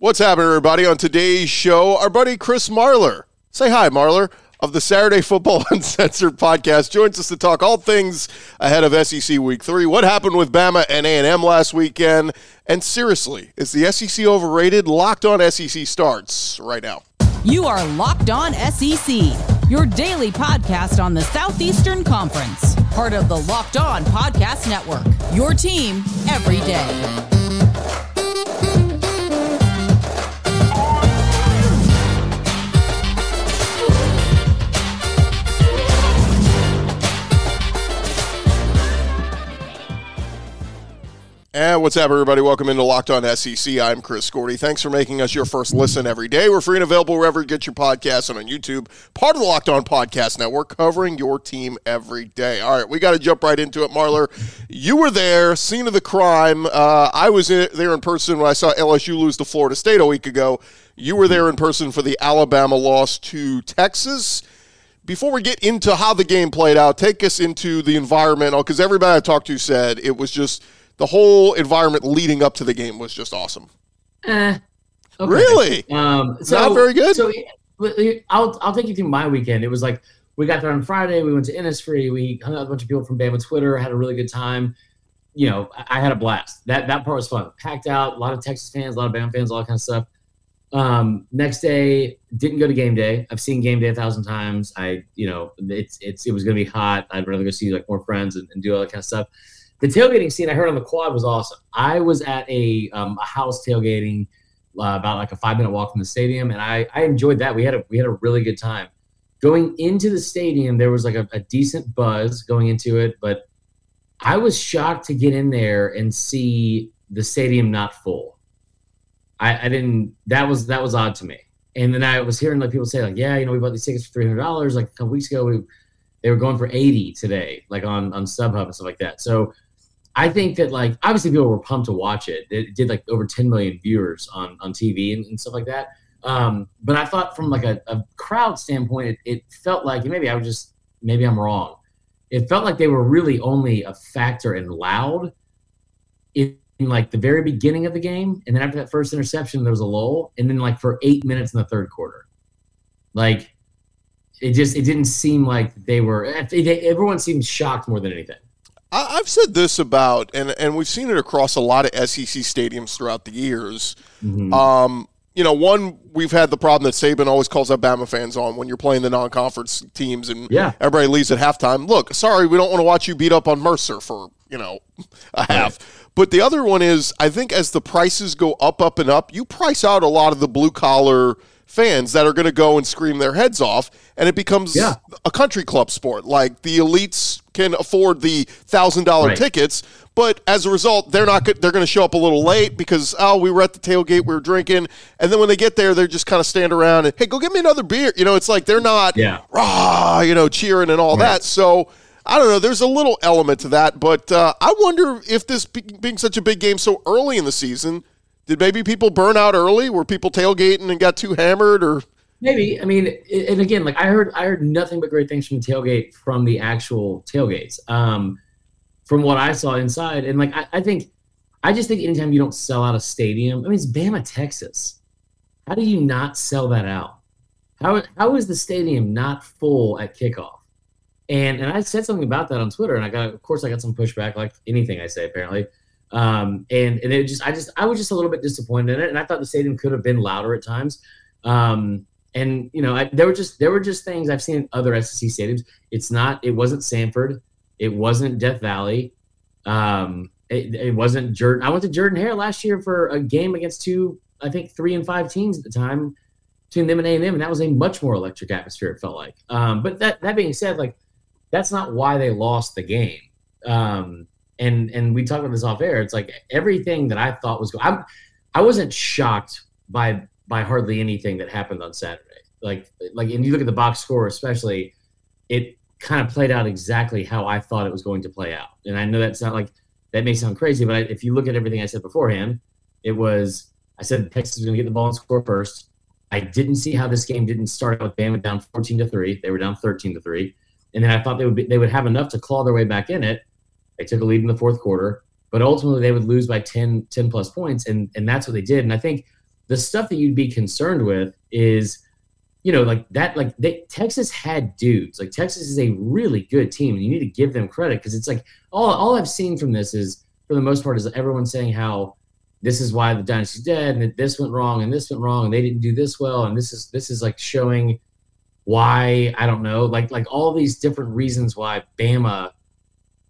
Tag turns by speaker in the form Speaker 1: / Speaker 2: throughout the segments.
Speaker 1: What's happening, everybody? On today's show, our buddy Chris Marler. Say hi, Marler, of the Saturday Football Uncensored podcast, joins us to talk all things ahead of SEC Week Three. What happened with Bama and A and M last weekend? And seriously, is the SEC overrated? Locked on SEC starts right now.
Speaker 2: You are Locked On SEC, your daily podcast on the Southeastern Conference, part of the Locked On Podcast Network. Your team every day.
Speaker 1: And what's up, everybody? Welcome into Locked On SEC. I'm Chris Gordy. Thanks for making us your first listen every day. We're free and available wherever you get your podcasts and on YouTube. Part of the Locked On Podcast Network, covering your team every day. All right, we got to jump right into it, Marler. You were there, scene of the crime. Uh, I was in, there in person when I saw LSU lose to Florida State a week ago. You were there in person for the Alabama loss to Texas before we get into how the game played out, take us into the environmental because everybody I talked to said it was just the whole environment leading up to the game was just awesome.
Speaker 3: Eh, okay.
Speaker 1: Really?
Speaker 3: Um, so,
Speaker 1: Not very good.
Speaker 3: So I'll I'll take you through my weekend. It was like we got there on Friday. We went to Innisfree. We hung out with a bunch of people from Bama Twitter. Had a really good time. You know, I, I had a blast. That that part was fun. Packed out. A lot of Texas fans, a lot of Bama fans, all that kind of stuff. Um, next day, didn't go to game day. I've seen game day a thousand times. I, you know, it's it's it was gonna be hot. I'd rather go see like more friends and, and do all that kind of stuff the tailgating scene I heard on the quad was awesome. I was at a, um, a house tailgating uh, about like a five minute walk from the stadium, and I, I enjoyed that. We had a we had a really good time. Going into the stadium, there was like a, a decent buzz going into it, but I was shocked to get in there and see the stadium not full. I, I didn't. That was that was odd to me. And then I was hearing like people say like, yeah, you know, we bought these tickets for three hundred dollars. Like a couple weeks ago, we they were going for eighty today, like on on StubHub and stuff like that. So I think that like obviously people were pumped to watch it. It did like over 10 million viewers on on TV and, and stuff like that. Um, but I thought from like a, a crowd standpoint, it, it, felt like maybe I was just maybe I'm wrong. It felt like they were really only a factor in loud in, in like the very beginning of the game, and then after that first interception, there was a lull, and then like for eight minutes in the third quarter, like it just it didn't seem like they were. Everyone seemed shocked more than anything.
Speaker 1: I've said this about, and and we've seen it across a lot of SEC stadiums throughout the years. Mm-hmm. Um, you know, one we've had the problem that Saban always calls up Bama fans on when you're playing the non-conference teams, and
Speaker 3: yeah.
Speaker 1: everybody leaves at halftime. Look, sorry, we don't want to watch you beat up on Mercer for you know a half. Right. But the other one is, I think as the prices go up, up, and up, you price out a lot of the blue collar fans that are going to go and scream their heads off, and it becomes
Speaker 3: yeah.
Speaker 1: a country club sport. Like the elites can afford the thousand dollar right. tickets, but as a result, they're not. They're going to show up a little late because oh, we were at the tailgate, we were drinking, and then when they get there, they're just kind of stand around and hey, go get me another beer. You know, it's like they're not
Speaker 3: yeah.
Speaker 1: rah, you know, cheering and all right. that. So. I don't know. There's a little element to that, but uh, I wonder if this being such a big game so early in the season, did maybe people burn out early? Were people tailgating and got too hammered, or
Speaker 3: maybe? I mean, and again, like I heard, I heard nothing but great things from the tailgate from the actual tailgates. Um, from what I saw inside, and like I, I think, I just think anytime you don't sell out a stadium, I mean, it's Bama, Texas. How do you not sell that out? How how is the stadium not full at kickoff? And and I said something about that on Twitter, and I got, of course, I got some pushback, like anything I say, apparently. Um, and and it just I just I was just a little bit disappointed in it, and I thought the stadium could have been louder at times. Um, and you know, I, there were just there were just things I've seen in other SEC stadiums. It's not it wasn't Sanford, it wasn't Death Valley, um, it, it wasn't Jordan. I went to Jordan Hare last year for a game against two, I think three and five teams at the time between them and A and M, and that was a much more electric atmosphere. It felt like. Um, but that that being said, like that's not why they lost the game. Um, and and we talked about this off air. It's like everything that I thought was going. I I wasn't shocked by by hardly anything that happened on Saturday. Like like, and you look at the box score, especially, it kind of played out exactly how I thought it was going to play out. And I know that's not like that may sound crazy, but I, if you look at everything I said beforehand, it was I said Texas was going to get the ball and score first. I didn't see how this game didn't start out with Bama down 14 to three. They were down 13 to three, and then I thought they would be, they would have enough to claw their way back in it they took a lead in the fourth quarter, but ultimately they would lose by 10, 10 plus points, and and that's what they did. And I think the stuff that you'd be concerned with is, you know, like that, like they, Texas had dudes. Like Texas is a really good team, and you need to give them credit because it's like all all I've seen from this is, for the most part, is everyone saying how this is why the dynasty's dead, and this went wrong, and this went wrong, and they didn't do this well, and this is this is like showing why I don't know, like like all these different reasons why Bama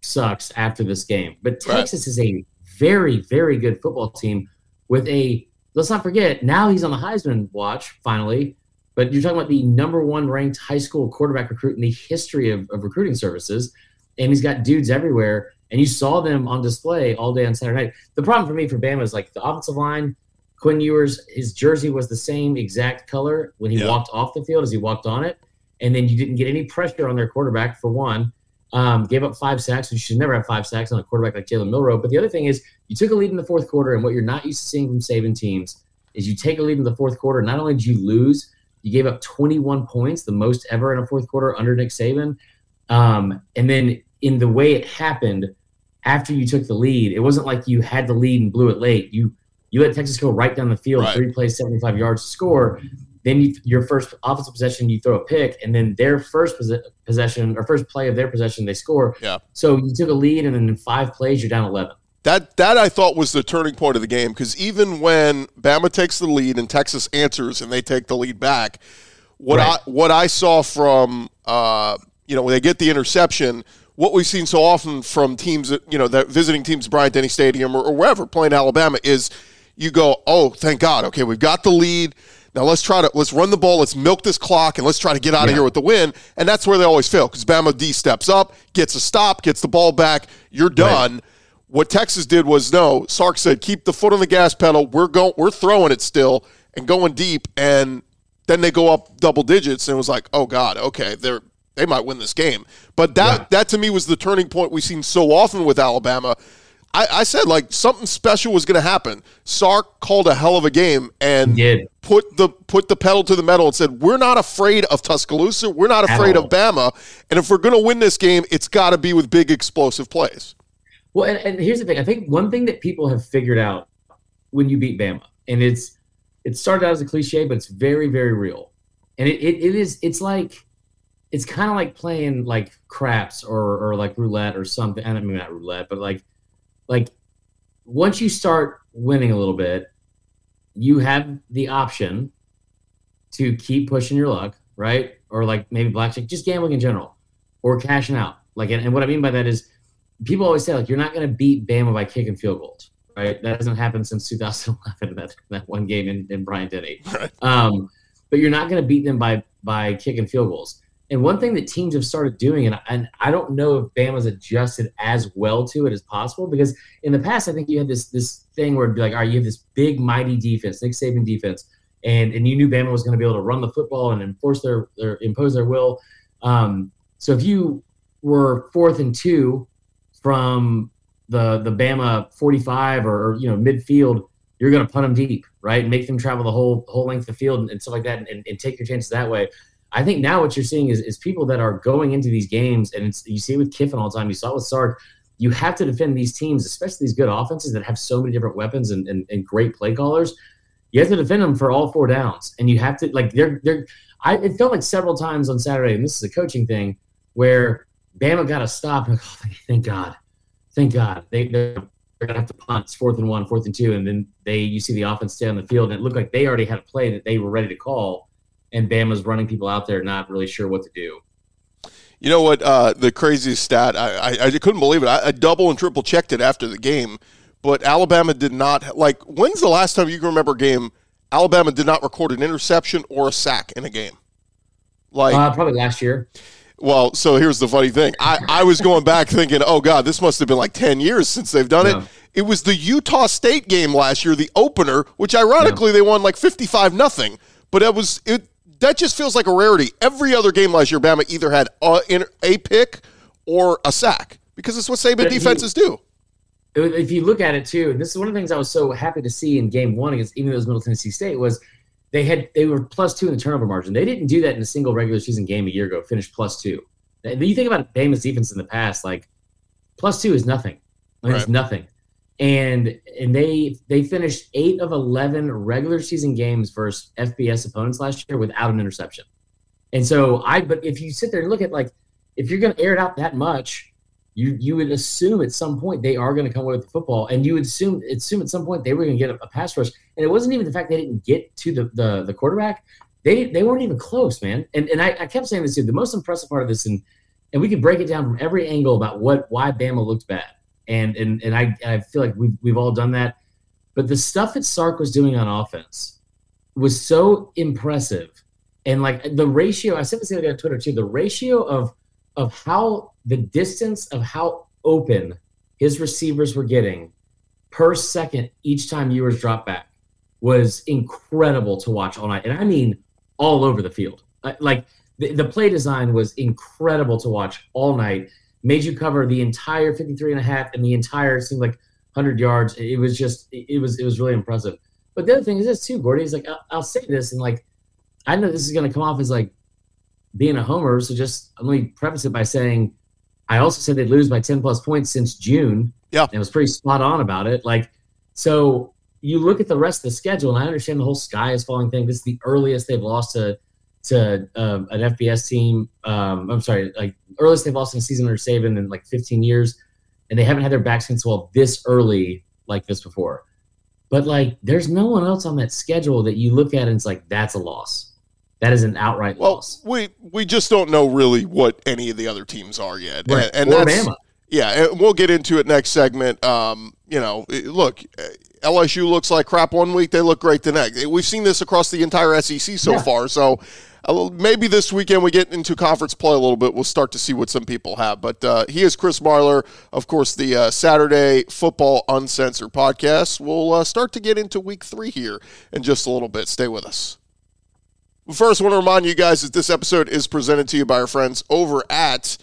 Speaker 3: sucks after this game. But Texas right. is a very very good football team with a let's not forget now he's on the Heisman watch finally. But you're talking about the number one ranked high school quarterback recruit in the history of, of recruiting services, and he's got dudes everywhere. And you saw them on display all day on Saturday night. The problem for me for Bama is like the offensive line Quinn Ewers, his jersey was the same exact color when he yeah. walked off the field as he walked on it. And then you didn't get any pressure on their quarterback for one. Um, gave up five sacks. You should never have five sacks on a quarterback like Jalen Milroe. But the other thing is, you took a lead in the fourth quarter, and what you're not used to seeing from Saban teams is you take a lead in the fourth quarter. Not only did you lose, you gave up 21 points, the most ever in a fourth quarter under Nick Saban. Um, and then in the way it happened after you took the lead, it wasn't like you had the lead and blew it late. You you let Texas go right down the field, right. three plays, 75 yards to score. Then you, your first offensive possession, you throw a pick, and then their first possession or first play of their possession, they score.
Speaker 1: Yeah.
Speaker 3: So you took a lead, and then in five plays, you're down 11.
Speaker 1: That that I thought was the turning point of the game because even when Bama takes the lead and Texas answers and they take the lead back, what right. I what I saw from uh, you know when they get the interception, what we've seen so often from teams that you know that visiting teams Bryant Denny Stadium or, or wherever playing Alabama is you go, oh, thank God. Okay, we've got the lead. Now let's try to let's run the ball. Let's milk this clock and let's try to get out yeah. of here with the win. And that's where they always fail because Bama D steps up, gets a stop, gets the ball back. You're done. Right. What Texas did was no. Sark said, keep the foot on the gas pedal. We're going. We're throwing it still and going deep. And then they go up double digits and it was like, oh God, okay, they're they might win this game. But that yeah. that to me was the turning point we've seen so often with Alabama I, I said like something special was going to happen. Sark called a hell of a game and put the put the pedal to the metal and said, "We're not afraid of Tuscaloosa. We're not afraid of Bama. And if we're going to win this game, it's got to be with big explosive plays."
Speaker 3: Well, and, and here's the thing. I think one thing that people have figured out when you beat Bama, and it's it started out as a cliche, but it's very very real, and it, it, it is it's like it's kind of like playing like craps or or like roulette or something. I mean not roulette, but like like once you start winning a little bit, you have the option to keep pushing your luck, right? Or like maybe blackjack, just gambling in general, or cashing out. Like, and, and what I mean by that is, people always say like you're not going to beat Bama by kicking field goals, right? That hasn't happened since 2011. That that one game in, in Bryant Denny. Right. Um, but you're not going to beat them by by kicking field goals. And one thing that teams have started doing, and, and I don't know if Bama's adjusted as well to it as possible, because in the past, I think you had this this thing where it'd be like, all right, you have this big, mighty defense, Nick Saban defense, and, and you knew Bama was going to be able to run the football and enforce their, their impose their will. Um, so if you were fourth and two from the the Bama 45 or, or you know midfield, you're going to punt them deep, right? And make them travel the whole whole length of the field and, and stuff like that, and, and take your chances that way. I think now what you're seeing is, is people that are going into these games, and you see it with Kiffin all the time. You saw it with Sark. You have to defend these teams, especially these good offenses that have so many different weapons and, and, and great play callers. You have to defend them for all four downs, and you have to like they're they're. I it felt like several times on Saturday, and this is a coaching thing where Bama got to stop. And, oh, thank God, thank God they they're gonna have to punt. It's fourth and one, fourth and two, and then they you see the offense stay on the field, and it looked like they already had a play that they were ready to call and Bama's running people out there not really sure what to do.
Speaker 1: You know what? Uh, the craziest stat, I, I, I, couldn't believe it. I, I, double and triple checked it after the game, but Alabama did not. Like, when's the last time you can remember a game Alabama did not record an interception or a sack in a game?
Speaker 3: Like, uh, probably last year.
Speaker 1: Well, so here's the funny thing. I, I was going back thinking, oh, God, this must have been like 10 years since they've done it. It was the Utah State game last year, the opener, which ironically they won like 55 nothing. But it was it that just feels like a rarity. Every other game last year, Bama either had a, a pick or a sack because it's what Saban defenses do.
Speaker 3: If you look at it too, and this is one of the things I was so happy to see in Game One against even though it was Middle Tennessee State was they had they were plus two in the turnover margin. They didn't do that in a single regular season game a year ago. Finished plus two. And you think about Bama's defense in the past, like plus two is nothing. Like right. It's nothing. And and they they finished eight of eleven regular season games versus FBS opponents last year without an interception. And so I, but if you sit there and look at like, if you're going to air it out that much, you you would assume at some point they are going to come away with the football, and you would assume assume at some point they were going to get a, a, pass rush. And it wasn't even the fact they didn't get to the the, the quarterback; they they weren't even close, man. And and I, I kept saying this too. The most impressive part of this, and and we could break it down from every angle about what why Bama looked bad. And and and I I feel like we've we've all done that. But the stuff that Sark was doing on offense was so impressive. And like the ratio, I said this the other day on Twitter too. The ratio of of how the distance of how open his receivers were getting per second each time Ewers dropped back was incredible to watch all night. And I mean all over the field. Like the, the play design was incredible to watch all night. Made you cover the entire 53 and a half and the entire, it seemed like 100 yards. It was just, it was, it was really impressive. But the other thing is this too, Gordy, is like, I'll, I'll say this and like, I know this is going to come off as like being a homer. So just let me preface it by saying I also said they'd lose by 10 plus points since June.
Speaker 1: Yeah.
Speaker 3: And was pretty spot on about it. Like, so you look at the rest of the schedule, and I understand the whole sky is falling thing. This is the earliest they've lost to to um, an FBS team. Um, I'm sorry, like earliest they've lost in a season under Saban in like 15 years, and they haven't had their backs against the wall this early like this before. But like, there's no one else on that schedule that you look at and it's like that's a loss. That is an outright
Speaker 1: well,
Speaker 3: loss.
Speaker 1: We we just don't know really what any of the other teams are yet,
Speaker 3: right.
Speaker 1: and, and that's
Speaker 3: Bama.
Speaker 1: yeah. And we'll get into it next segment. Um, you know, look, LSU looks like crap one week; they look great the next. We've seen this across the entire SEC so
Speaker 3: Yeah.
Speaker 1: far. So uh, maybe this weekend we get into conference play a little bit. We'll start to see what some people have. But uh, he is Chris Marler, of course, the uh, Saturday Football Uncensored podcast. We'll uh, start to get into week three here in just a little bit. Stay with us. First, I want to remind you guys that this episode is presented to you by our friends over at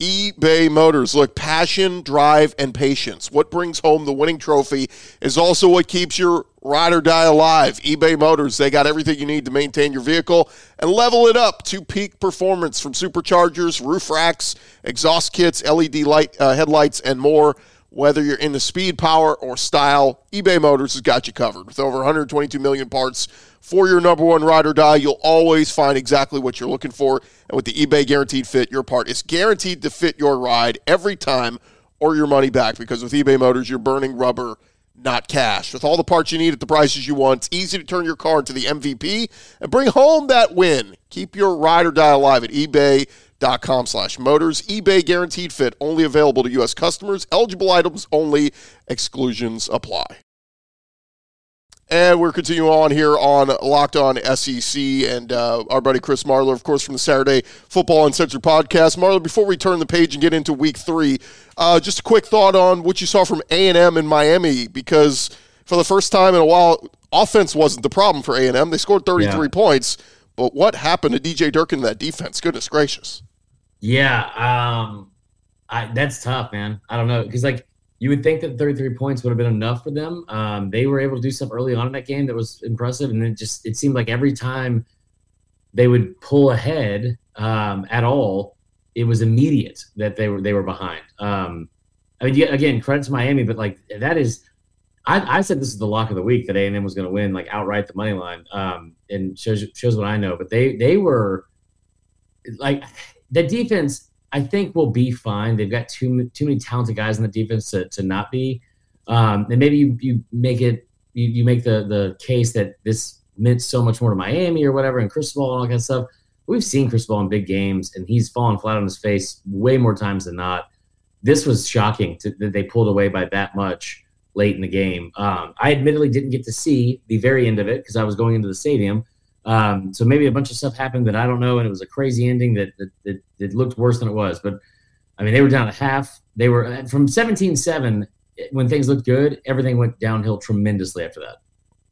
Speaker 1: eBay Motors. Look, passion, drive, and patience. What brings home the winning trophy is also what keeps your ride or die alive. eBay Motors, they got everything you need to maintain your vehicle and level it up to peak performance from superchargers, roof racks, exhaust kits, LED light uh, headlights, and more. Whether you're into speed, power, or style, eBay Motors has got you covered. With over 122 million parts for your number one ride or die, you'll always find exactly what you're looking for. And with the eBay Guaranteed Fit, your part is guaranteed to fit your ride every time or your money back. Because with eBay Motors, you're burning rubber, not cash. With all the parts you need at the prices you want, it's easy to turn your car into the MVP and bring home that win. Keep your ride or die alive at eBay dot com slash motors ebay guaranteed fit only available to u.s customers eligible items only exclusions apply and we're continuing on here on Locked On SEC and uh, our buddy Chris Marler, of course, from the Saturday Football Uncensored podcast. Marler, before we turn the page and get into Week Three, uh, just a quick thought on what you saw from A and M in Miami, because for the first time in a while, offense wasn't the problem for A and M. They scored 33
Speaker 3: Yeah.
Speaker 1: points, but what happened to DJ Durkin in that defense? Goodness gracious!
Speaker 3: Yeah, um, I, that's tough, man. I don't know because like you would think that 33 points would have been enough for them. Um, they were able to do stuff early on in that game that was impressive, and it just it seemed like every time they would pull ahead um, at all, it was immediate that they were they were behind. Um, I mean, again, credit to Miami, but like that is. I, I said this is the lock of the week that A and M was going to win, like outright the money line, um, and shows shows what I know. But they they were like the defense, I think we'll be fine. They've got too too many talented guys in the defense to, to not be. Um, and maybe you, you make it you, you make the the case that this meant so much more to Miami or whatever, and Cristobal and all that kind of stuff. We've seen Cristobal in big games, and he's fallen flat on his face way more times than not. This was shocking to, that they pulled away by that much late in the game. Um, I admittedly didn't get to see the very end of it because I was going into the stadium. Um, so maybe a bunch of stuff happened that I don't know, and it was a crazy ending that that, that, that looked worse than it was. But I mean, they were down a half. They were from 17-7 when things looked good. Everything went downhill tremendously after that.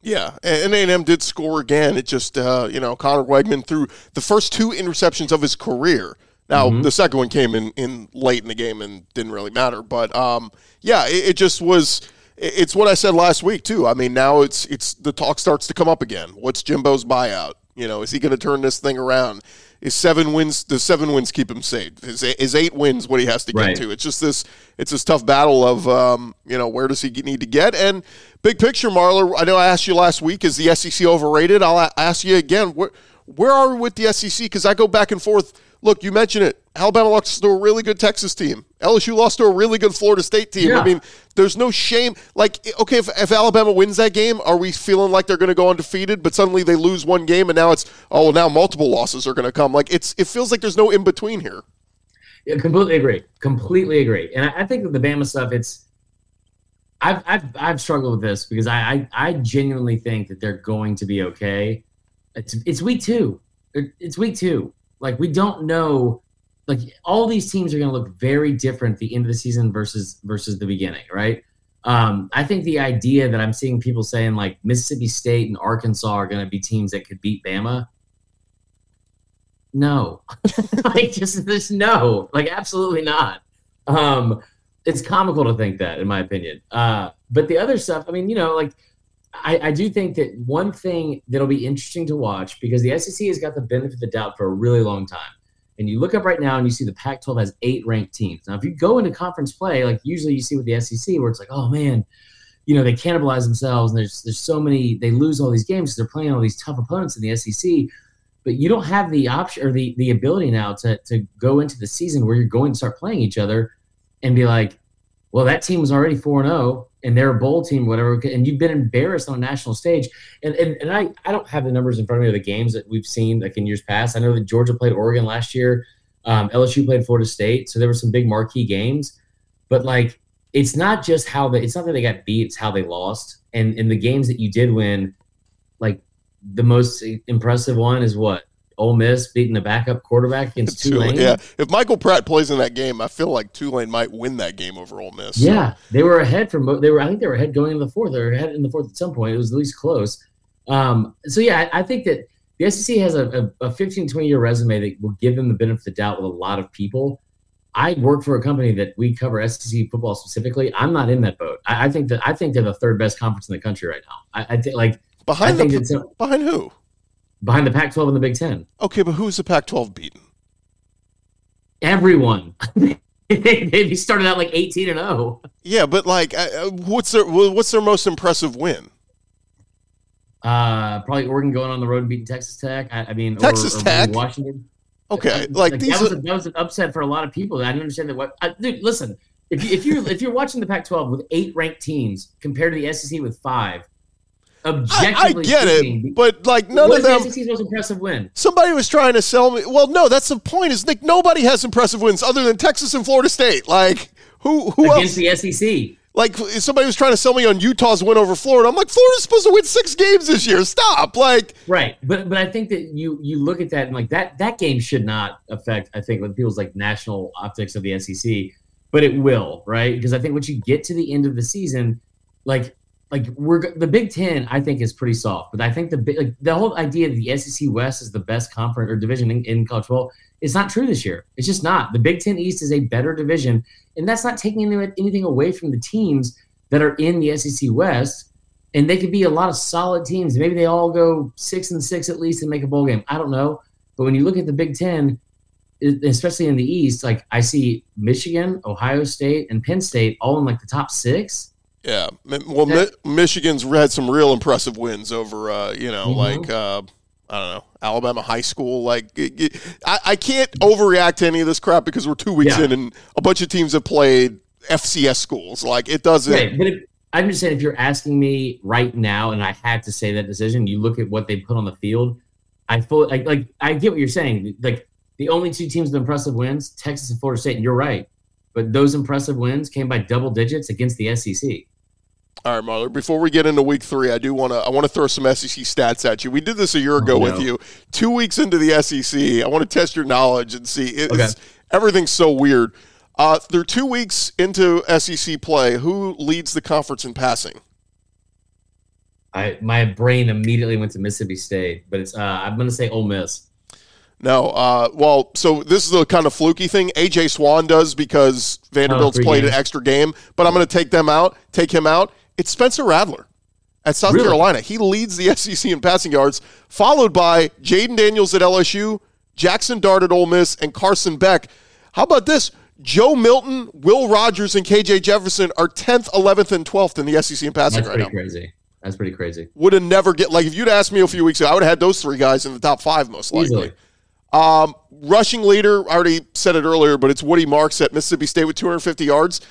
Speaker 1: Yeah, and A and M did score again. It just uh, you know Conner Weigman threw the first two interceptions of his career. Now
Speaker 3: Mhm.
Speaker 1: the second one came in, in late in the game and didn't really matter. But um, yeah, it, it just was. It- It's what I said last week too. I mean, now it's it's the talk starts to come up again. What's Jimbo's buyout? You know, is he going to turn this thing around? Is seven wins? Does seven wins keep him safe? Is, is eight wins what he has to get
Speaker 3: Right.
Speaker 1: to? It's just this. It's this tough battle of um, you know where does he need to get? And big picture, Marler. I know I asked you last week. Is the SEC overrated? I'll ask you again. Where where are we with the SEC? Because I go back and forth. Look, you mentioned it. Alabama lost to a really good Texas team. LSU lost to a really good Florida State team. I mean, there's no shame. Like, okay, if, if Alabama wins that game, are we feeling like they're going to go undefeated? But suddenly they lose one game, and now it's oh, well, now multiple losses are going to come. Like, it's it feels like there's no in between here.
Speaker 3: Yeah, completely agree. Completely agree. And I, I think that the Bama stuff, it's I've I've I've struggled with this because I I, I genuinely think that they're going to be okay. It's it's week two. It's week two. Like we don't know. Like all these teams are going to look very different at the end of the season versus versus the beginning, right? Um, I think the idea that I'm seeing people saying like Mississippi State and Arkansas are going to be teams that could beat Bama. No, like just there's no, like absolutely not. Um, it's comical to think that, in my opinion. Uh, but the other stuff, I mean, you know, like I, I do think that one thing that'll be interesting to watch because the SEC has got the benefit of the doubt for a really long time. And you look up right now and you see the Pac-12 has eight ranked teams. Now, if you go into conference play, like usually you see with the SEC, where it's like, oh man, you know, they cannibalize themselves, and there's there's so many, they lose all these games because they're playing all these tough opponents in the SEC. But you don't have the option or the the ability now to to go into the season where you're going to start playing each other and be like, well, that team was already 4 0 and they're a bowl team, whatever. And you've been embarrassed on a national stage. And, and, and I, I don't have the numbers in front of me of the games that we've seen like in years past. I know that Georgia played Oregon last year, um, LSU played Florida State. So there were some big marquee games. But like, it's not just how they, it's not that they got beat, it's how they lost. And in the games that you did win, like the most impressive one is what? Ole Miss beating the backup quarterback against Tulane.
Speaker 1: Yeah, if Michael Pratt plays in that game, I feel like Tulane might win that game over Ole Miss.
Speaker 3: Yeah, they were ahead from they were. I think they were ahead going into the fourth. They were ahead in the fourth at some point. It was at least close. Um, so yeah, I, I think that the SEC has a, a, a 15, 20 year resume that will give them the benefit of the doubt with a lot of people. I work for a company that we cover SEC football specifically. I'm not in that boat. I, I think that I think they're the third best conference in the country right now. I, I think like
Speaker 1: behind
Speaker 3: I think
Speaker 1: the,
Speaker 3: it's
Speaker 1: behind who?
Speaker 3: Behind the Pac-12 and the Big Ten.
Speaker 1: Okay, but who's the Pac-12 beaten?
Speaker 3: Everyone. they started out like 18 and oh. 0.
Speaker 1: Yeah, but like, uh, uh, what's their what's their most impressive win?
Speaker 3: Uh, probably Oregon going on the road and beating Texas Tech. I, I mean,
Speaker 1: Texas
Speaker 3: or,
Speaker 1: Tech?
Speaker 3: beating Washington.
Speaker 1: Okay, like these
Speaker 3: that, was
Speaker 1: are
Speaker 3: that was an upset for a lot of people. I didn't understand that. What, I, dude, listen, if you if you if you're watching the Pac-12 with eight ranked teams compared to the SEC with five, objectively
Speaker 1: I get
Speaker 3: speaking,
Speaker 1: it, but like none of them.
Speaker 3: the most impressive win?
Speaker 1: Somebody was trying to sell me. Well, no, that's the point. Is Nick? Nobody has impressive wins other than Texas and Florida State. Like who? Who
Speaker 3: against
Speaker 1: else?
Speaker 3: the SEC.
Speaker 1: Like somebody was trying to sell me on Utah's win over Florida. I'm like, Florida's supposed to win six games this year. Stop. Like,
Speaker 3: Right, but but I think that you you look at that and like that that game should not affect I think what people's like national optics of the SEC, but it will right because I think once you get to the end of the season, like like we're the Big Ten I think is pretty soft, but I think the like the whole idea that the SEC West is the best conference or division in, in college football is not true this year. It's just not. The Big Ten East is a better division, and that's not taking any- anything away from the teams that are in the SEC West and they could be a lot of solid teams. Maybe they all go six and six at least and make a bowl game. I don't know, but when you look at the Big Ten, especially in the East, like I see Michigan, Ohio State, and Penn State all in like the top six.
Speaker 1: Yeah. Well, Mi- Michigan's had some real impressive wins over, uh, you know,
Speaker 3: Mhm.
Speaker 1: like uh, I don't know, Alabama high school. Like, it- it- I, I can't overreact to any of this crap because we're two weeks
Speaker 3: Yeah.
Speaker 1: in and a bunch of teams have played FCS schools. Like, it doesn't.
Speaker 3: Right, but if, I'm just saying, if you're asking me right now, and I had to say that decision, you look at what they put on the field. I fully like, like I get what you're saying. Like the only two teams with impressive wins, Texas and Florida State, and you're right. But those impressive wins came by double digits against the SEC.
Speaker 1: All right, Marler. Before we get into week three, I do want to I want to throw some SEC stats at you. We did this a year ago
Speaker 3: Oh,
Speaker 1: with you. Two weeks into the SEC, I want to test your knowledge and see. It's,
Speaker 3: Okay.
Speaker 1: Everything's so weird. Uh, they're two weeks into SEC play. Who leads the conference in passing?
Speaker 3: I my brain immediately went to Mississippi State, but it's uh, I'm gonna say Ole Miss.
Speaker 1: No. Uh, well, so this is a kind of fluky thing. AJ Swann does because Vanderbilt's
Speaker 3: three
Speaker 1: played an extra game, but I'm going to take them out. Take him out. It's Spencer Rattler. at South
Speaker 3: Really?
Speaker 1: Carolina. He leads the SEC in passing yards, followed by Jayden Daniels at LSU, Jackson Dart at Ole Miss, and Carson Beck. How about this? Joe Milton, Will Rogers, and KJ Jefferson are 10th, 11th, and 12th in the SEC in passing
Speaker 3: That's
Speaker 1: right
Speaker 3: pretty
Speaker 1: now.
Speaker 3: crazy. That's pretty crazy.
Speaker 1: Would have never get like if you'd asked me a few weeks ago, I would have had those three guys in the top five most likely.
Speaker 3: Easily.
Speaker 1: Um, rushing leader, I already said it earlier, but it's Woody Marks at Mississippi State with 250 yards.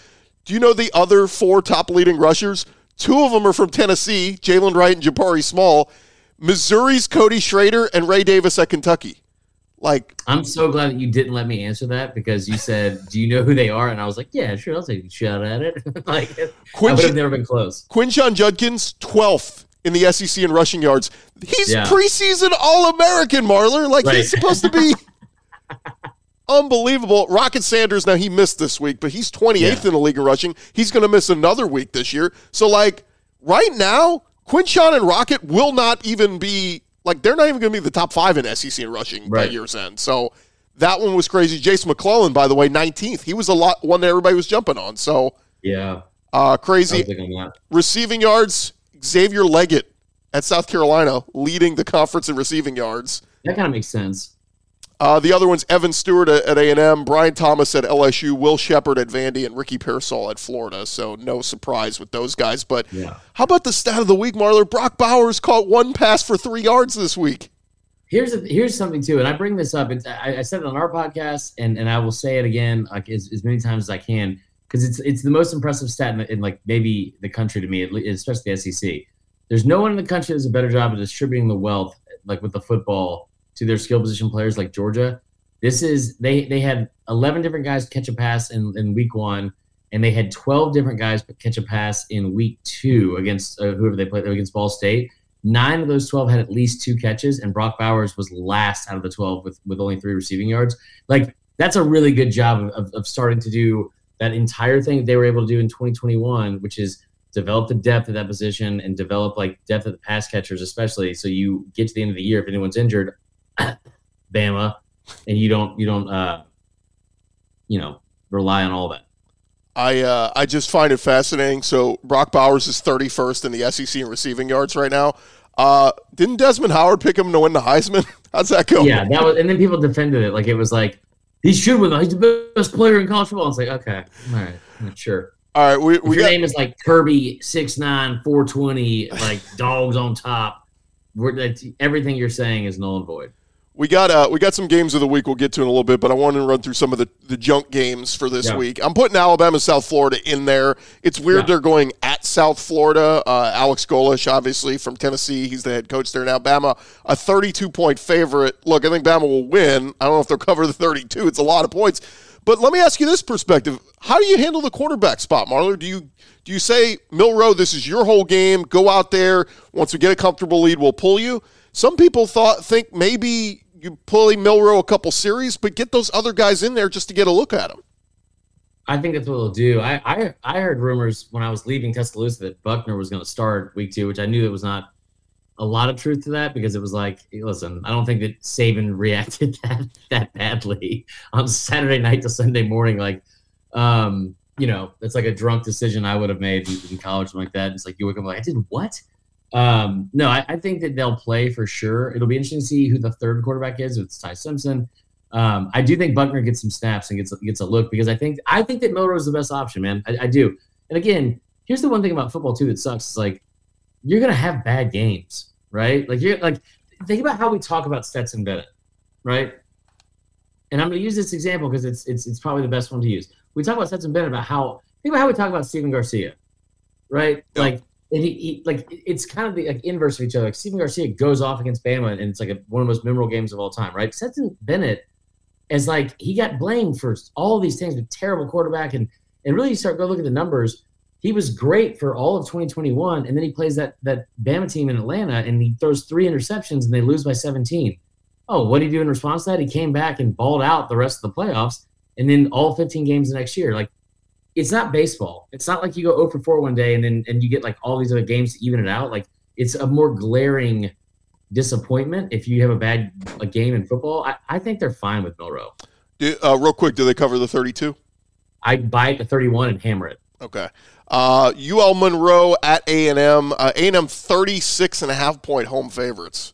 Speaker 1: Do you know the other four top leading rushers? Two of them are from Tennessee, Jaylen Wright and Jabari Small. Missouri's Cody Schrader and Ray Davis at Kentucky. Like,
Speaker 3: I'm so glad that you didn't let me answer that because you said, "Do you know who they are?" And I was like, "Yeah, sure, I'll take a shot at it." like, I
Speaker 1: Quincy-
Speaker 3: would have never been close.
Speaker 1: Quinshon Judkins, 12th in the SEC in rushing yards. He's
Speaker 3: Yeah.
Speaker 1: preseason All American, Marler. Like,
Speaker 3: Right.
Speaker 1: he's supposed to be unbelievable. Rocket Sanders, now he missed this week, but he's 28th
Speaker 3: Yeah.
Speaker 1: in the league in rushing. He's going to miss another week this year. So, like, right now, Quinshon and Rocket will not even be, like, they're not even going to be the top five in SEC in rushing by
Speaker 3: Right.
Speaker 1: year's end. So, that one was crazy. Jase McClellan, by the way, 19th. He was a lot one that everybody was jumping on. So,
Speaker 3: Yeah,
Speaker 1: uh, crazy
Speaker 3: was thinking that.
Speaker 1: receiving yards, Xavier Legette at South Carolina leading the conference in receiving yards.
Speaker 3: That kind of makes sense.
Speaker 1: Uh, the other one's Evan Stewart at, at A&M, Brian Thomas at LSU, Will Sheppard at Vandy, and Ricky Pearsall at Florida. So no surprise with those guys. But
Speaker 3: Yeah.
Speaker 1: how about the stat of the week, Marler? Brock Bowers caught one pass for three yards this week.
Speaker 3: Here's a, here's something too, and I bring this up. I, I said it on our podcast, and, and I will say it again, like as, as many times as I can, because it's it's the most impressive stat in, in like maybe the country to me, especially the SEC. There's no one in the country that does a better job of distributing the wealth, like with the football, to their skill position players like Georgia. This is they they had 11 different guys catch a pass in, in week one, and they had 12 different guys catch a pass in week two against uh, whoever they played against Ball State. Nine of those 12 had at least two catches, and Brock Bowers was last out of the 12 with, with only three receiving yards. Like, that's a really good job of, of starting to do that entire thing they were able to do in 2021, which is develop the depth of that position and develop like depth of the pass catchers, especially. So you get to the end of the year, if anyone's injured, Bama, and you don't, you don't, uh, you know, rely on all that.
Speaker 1: I uh, I just find it fascinating. So Brock Bowers is 31st in the SEC in receiving yards right now. Uh, didn't Desmond Howard pick him to win the Heisman? How's that go?
Speaker 3: Yeah, that was, and then people defended it like it was like he should win. He's the best player in college football. It's like okay, all right, not sure.
Speaker 1: All right, we, we
Speaker 3: your
Speaker 1: got
Speaker 3: name is like Kirby, 6'9", 420, like dogs on top, we're, that's, everything you're saying is null and void.
Speaker 1: We got uh, we got some games of the week we'll get to in a little bit, but I wanted to run through some of the, the junk games for this
Speaker 3: Yeah.
Speaker 1: week. I'm putting Alabama, South Florida in there. It's weird
Speaker 3: Yeah.
Speaker 1: they're going at South Florida. Uh, Alex Golesh, obviously from Tennessee, he's the head coach there in Alabama. A 32 point favorite. Look, I think Bama will win. I don't know if they'll cover the 32. It's a lot of points. But let me ask you this perspective: How do you handle the quarterback spot, Marler? Do you do you say Milroe, this is your whole game? Go out there. Once we get a comfortable lead, we'll pull you. Some people thought think maybe you play Milroe a couple series, but get those other guys in there just to get a look at them.
Speaker 3: I think that's what they'll do. I, I I heard rumors when I was leaving Tuscaloosa that Buckner was going to start week two, which I knew there was not a lot of truth to that because it was like, listen, I don't think that Saban reacted that that badly on Saturday night to Sunday morning. Like, um, you know, it's like a drunk decision I would have made in, in college, like that. It's like you wake up like, I did what? Um, no, I, I think that they'll play for sure. It'll be interesting to see who the third quarterback is. If it's Ty Simpson. Um, I do think Buckner gets some snaps and gets gets a look because I think I think that Milroe is the best option, man. I, I do. And again, here's the one thing about football too that sucks is like you're gonna have bad games, right? Like you're like think about how we talk about Stetson Bennett, right? And I'm gonna use this example because it's it's it's probably the best one to use. We talk about Stetson Bennett about how think about how we talk about Stephen Garcia, right?
Speaker 1: Yeah.
Speaker 3: Like and he, he like it's kind of the like inverse of each other. Like Stephen Garcia goes off against Bama and it's like a, one of the most memorable games of all time, right? Stetson Bennett is like he got blamed for all these things with terrible quarterback and and really you start go look at the numbers. He was great for all of 2021, and then he plays that that Bama team in Atlanta and he throws three interceptions and they lose by 17. Oh, what did he do in response to that? He came back and balled out the rest of the playoffs, and then all 15 games the next year. Like it's not baseball. It's not like you go 0 for 4 one day and then and you get like all these other games to even it out. Like it's a more glaring disappointment if you have a bad a game in football. I, I think they're fine with Milroe.
Speaker 1: Do, uh, real quick, do they cover the 32?
Speaker 3: I buy it to 31 and hammer it.
Speaker 1: Okay. Uh, UL Monroe at A&M. Uh, A&M 36 and a half point home favorites.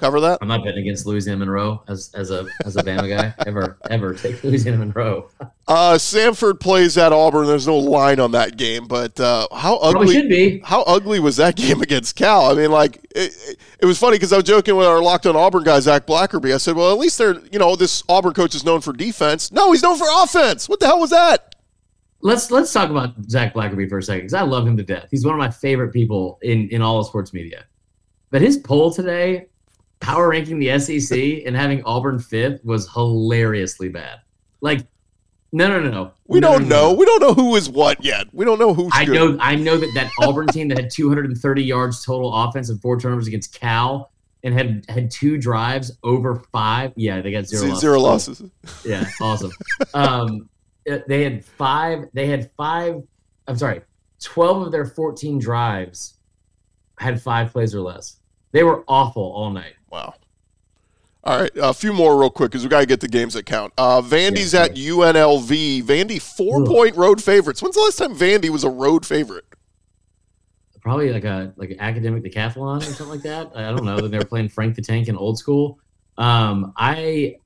Speaker 1: Cover that?
Speaker 3: I'm not betting against Louisiana Monroe as as a as a Bama guy. ever ever take Louisiana Monroe.
Speaker 1: Uh, Samford plays at Auburn. There's no line on that game, but uh, how ugly
Speaker 3: should be.
Speaker 1: how ugly was that game against Cal? I mean, like it, it, it was funny because I was joking with our locked on Auburn guy Zach Blackerby. I said, "Well, at least they're you know this Auburn coach is known for defense. No, he's known for offense. What the hell was that?"
Speaker 3: Let's let's talk about Zach Blackerby for a second because I love him to death. He's one of my favorite people in in all of sports media. But his poll today, power ranking the SEC and having Auburn fifth, was hilariously bad. Like, no, no, no, no.
Speaker 1: We
Speaker 3: No,
Speaker 1: don't
Speaker 3: no,
Speaker 1: know.
Speaker 3: no.
Speaker 1: We don't know who is what yet. We don't know who's
Speaker 3: I
Speaker 1: good.
Speaker 3: know. I know that that Auburn team that had 230 yards total offense and four turnovers against Cal and had had two drives over five. Yeah, they got zero losses.
Speaker 1: Zero losses.
Speaker 3: Yeah, awesome. um, uh, they had five. They had five. I'm sorry, twelve of their 14 drives had five plays or less. They were awful all night.
Speaker 1: Wow. All right, a few more real quick because we got to get the games that count. Uh, Vandy's
Speaker 3: Yeah,
Speaker 1: at UNLV. Vandy four point road favorites. When's the last time Vandy was a road favorite?
Speaker 3: Probably like a like an academic decathlon or something like that. I don't know. Then they were playing Frank the Tank in old school. Um, I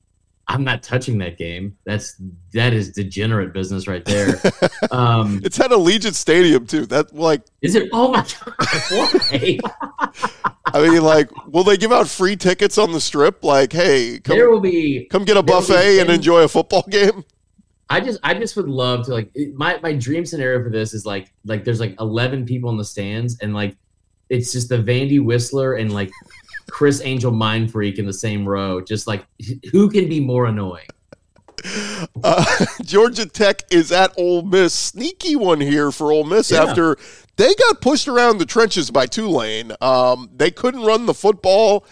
Speaker 3: I'm not touching that game. That's that is degenerate business right there. Um,
Speaker 1: It's at Allegiant Stadium too. That like
Speaker 3: is it? Oh my god!
Speaker 1: I mean, like, will they give out free tickets on the strip? Like, hey, come
Speaker 3: there will be
Speaker 1: come get a
Speaker 3: there will be
Speaker 1: buffet and enjoy a football game.
Speaker 3: I just I just would love to like my my dream scenario for this is like like there's like 11 people in the stands and like it's just the Vandy Whistler and like Criss Angel Mind Freak in the same row just like who can be more annoying
Speaker 1: Uh, Georgia Tech is at Ole Miss. Sneaky one here for Ole Miss
Speaker 3: Yeah.
Speaker 1: after they got pushed around the trenches by Tulane. Um, they couldn't run the football,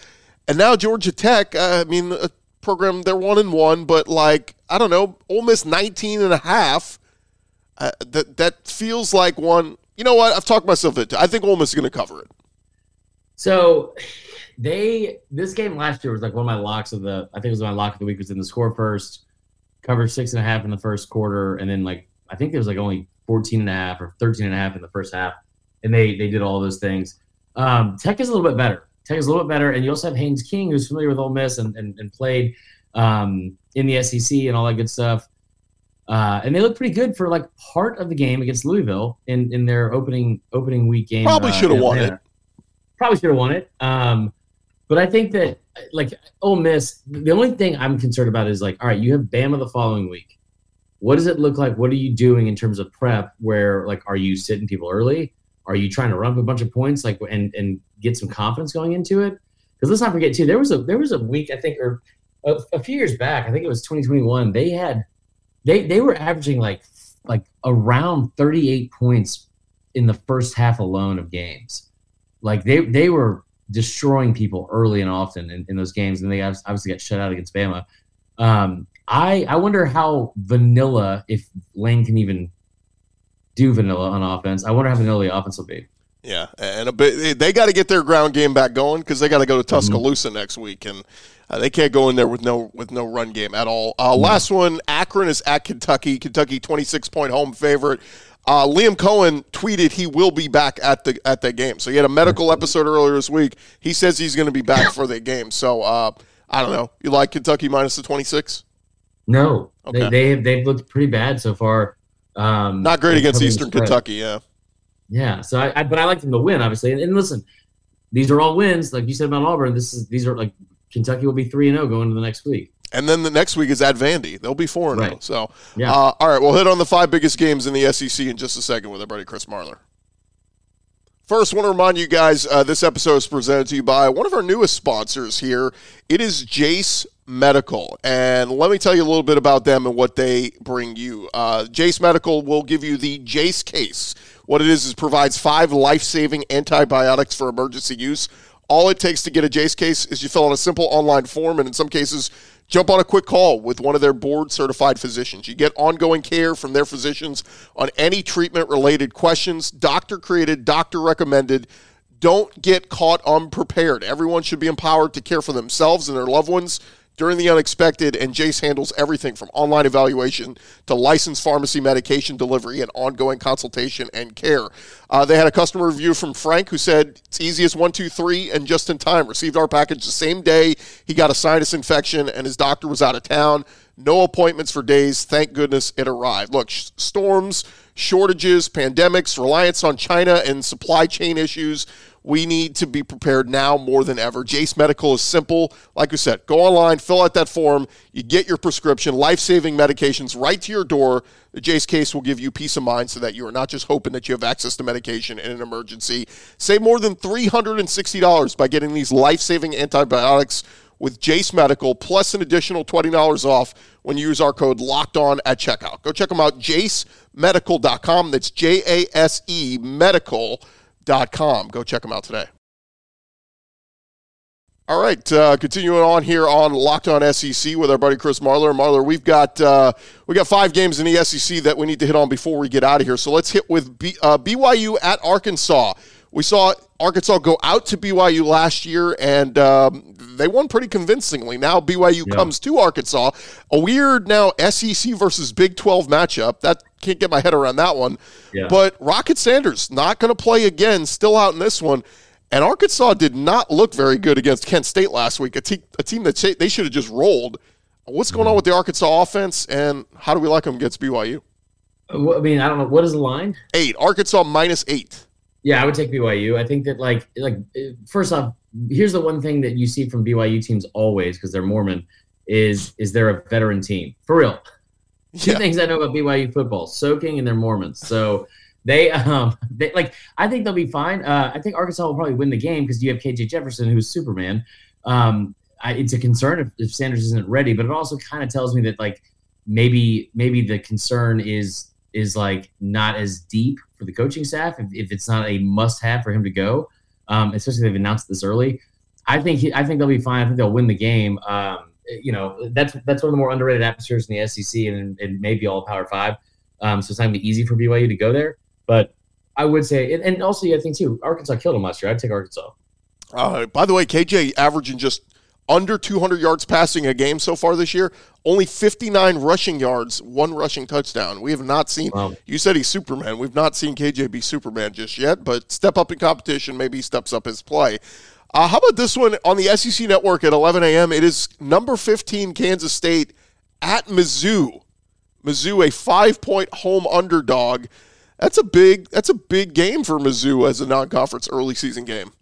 Speaker 1: and now Georgia Tech. Uh, I mean, a program they're one and one, but like I don't know, Ole Miss 19 and a half. Uh, that that feels like one. You know what? I've talked myself into. I think Ole Miss is going to cover it.
Speaker 3: so they this game last year was like one of my locks of the I think it was my lock of the week was in the score first covered six and a half in the first quarter and then like I think there was like only 14 and a half or 13 and a half in the first half and they they did all those things um, Tech is a little bit better Tech is a little bit better and you also have Haynes King who's familiar with Ole Miss and, and, and played um, in the SEC and all that good stuff uh, and they look pretty good for like part of the game against Louisville in, in their opening opening week game.
Speaker 1: Probably
Speaker 3: uh,
Speaker 1: shoulda won it.
Speaker 3: Probably should have won it. Um, but I think that like Ole Miss, the only thing I'm concerned about is like, all right, you have Bama the following week. What does it look like? What are you doing in terms of prep? Where like, are you sitting people early? Are you trying to run up a bunch of points like and and get some confidence going into it? Because let's not forget too, there was a there was a week I think or a, a few years back, I think it was 2021. They had they they were averaging like like around 38 points in the first half alone of games. Like they they were destroying people early and often in, in those games, and they obviously got shut out against Bama. Um, I I wonder how vanilla if Lane can even do vanilla on offense. I wonder how vanilla the offense will be.
Speaker 1: Yeah, and a bit they got to get their ground game back going because they got to go to Tuscaloosa next week, and uh, they can't go in there with no with no run game at all. Uh, Last one, Akron is at Kentucky. Kentucky twenty six point home favorite. Uh, Liam Coen tweeted he will be back at the at that game. So he had a medical episode earlier this week. He says he's going to be back for the game. So uh, I don't know. You like Kentucky minus the twenty six?
Speaker 3: No,
Speaker 1: Okay.
Speaker 3: they they have, they've looked pretty bad so far. Um,
Speaker 1: Not great against Eastern
Speaker 3: spread.
Speaker 1: Kentucky. Yeah.
Speaker 3: Yeah, so I, I but I like them to win, obviously. And, and listen, these are all wins, like you said about Auburn. This is these are like Kentucky will be three and zero going into the next week.
Speaker 1: And then the next week is at Vandy. They'll be four and zero.
Speaker 3: Right.
Speaker 1: So
Speaker 3: Yeah.
Speaker 1: Uh, all right, we'll hit on the five biggest games in the SEC in just a second with our buddy Chris Marler. First, I want to remind you guys uh, this episode is presented to you by one of our newest sponsors here. It is Jase Medical. And let me tell you a little bit about them and what they bring you. Uh, Jase Medical will give you the Jase case. What it is is provides five life saving antibiotics for emergency use. All it takes to get a Jase case is you fill out a simple online form, and in some cases, jump on a quick call with one of their board certified physicians. You get ongoing care from their physicians on any treatment related questions, doctor created, doctor recommended. Don't get caught unprepared. Everyone should be empowered to care for themselves and their loved ones. During the unexpected, and Jase handles everything from online evaluation to licensed pharmacy medication delivery and ongoing consultation and care. Uh, they had a customer review from Frank who said it's easy as one, two, three, and just in time. Received our package the same day. He got a sinus infection, and his doctor was out of town. No appointments for days. Thank goodness it arrived. Look, sh- storms, shortages, pandemics, reliance on China, and supply chain issues. We need to be prepared now more than ever. Jase Medical is simple. Like we said, go online, fill out that form, you get your prescription, life saving medications right to your door. The Jase case will give you peace of mind so that you are not just hoping that you have access to medication in an emergency. Save more than $360 by getting these life saving antibiotics with Jase Medical, plus an additional $20 off when you use our code locked on at checkout. Go check them out, jasemedical.com. That's J A S E medical.com. Go check them out today. All right, uh, continuing on here on Locked On SEC with our buddy Chris Marler. Marler, we've got uh, we got five games in the SEC that we need to hit on before we get out of here. So let's hit with B, uh, BYU at Arkansas. We saw Arkansas go out to BYU last year, and um, they won pretty convincingly. Now BYU yeah. comes to Arkansas. A weird now SEC versus Big 12 matchup. That can't get my head around that one. Yeah. But Rocket Sanders not going to play again. Still out in this one. And Arkansas did not look very good against Kent State last week, a, te- a team that they should have just rolled. What's going on mm-hmm. with the Arkansas offense, and how do we like them against BYU?
Speaker 3: I mean, I don't know. What is the line?
Speaker 1: Eight. Arkansas minus eight.
Speaker 3: Yeah, I would take BYU. I think that like like first off, here's the one thing that you see from BYU teams always because they're Mormon is is they're a veteran team for real. Two yeah. things I know about BYU football: soaking and they're Mormons. So they, um, they like. I think they'll be fine. Uh, I think Arkansas will probably win the game because you have KJ Jefferson, who's Superman. Um, I, it's a concern if, if Sanders isn't ready, but it also kind of tells me that like maybe maybe the concern is is like not as deep for the coaching staff if, if it's not a must have for him to go, um, especially they've announced this early. I think he, I think they'll be fine. I think they'll win the game. Um, you know, that's that's one of the more underrated atmospheres in the SEC and, and maybe all Power Five. Um, so it's not gonna be easy for BYU to go there. But I would say, and, and also I think too, Arkansas killed him last year. I'd take Arkansas.
Speaker 1: Uh, by the way, KJ averaging just under 200 yards passing a game so far this year. Only 59 rushing yards, one rushing touchdown. We have not seen. Wow. You said he's Superman. We've not seen KJ be Superman just yet, but step up in competition. Maybe he steps up his play. Uh, how about this one on the SEC network at 11 a.m.? It is number 15 Kansas State at Mizzou. Mizzou, a five-point home underdog. That's a big. That's a big game for Mizzou as a non-conference early season game.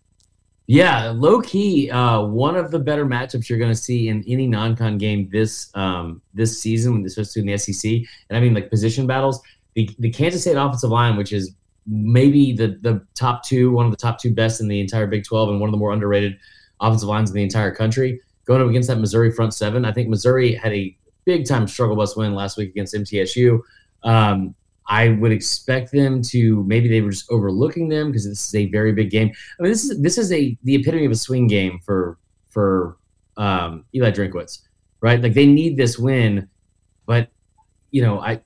Speaker 3: Yeah, low key, uh, one of the better matchups you're going to see in any non-con game this um, this season, especially in the SEC. And I mean, like position battles. The, the Kansas State offensive line, which is maybe the the top two, one of the top two best in the entire Big 12, and one of the more underrated offensive lines in the entire country, going up against that Missouri front seven. I think Missouri had a big time struggle bus win last week against MTSU. Um, I would expect them to maybe they were just overlooking them because this is a very big game. I mean, this is this is a the epitome of a swing game for for um, Eli Drinkwitz, right? Like they need this win, but you know, I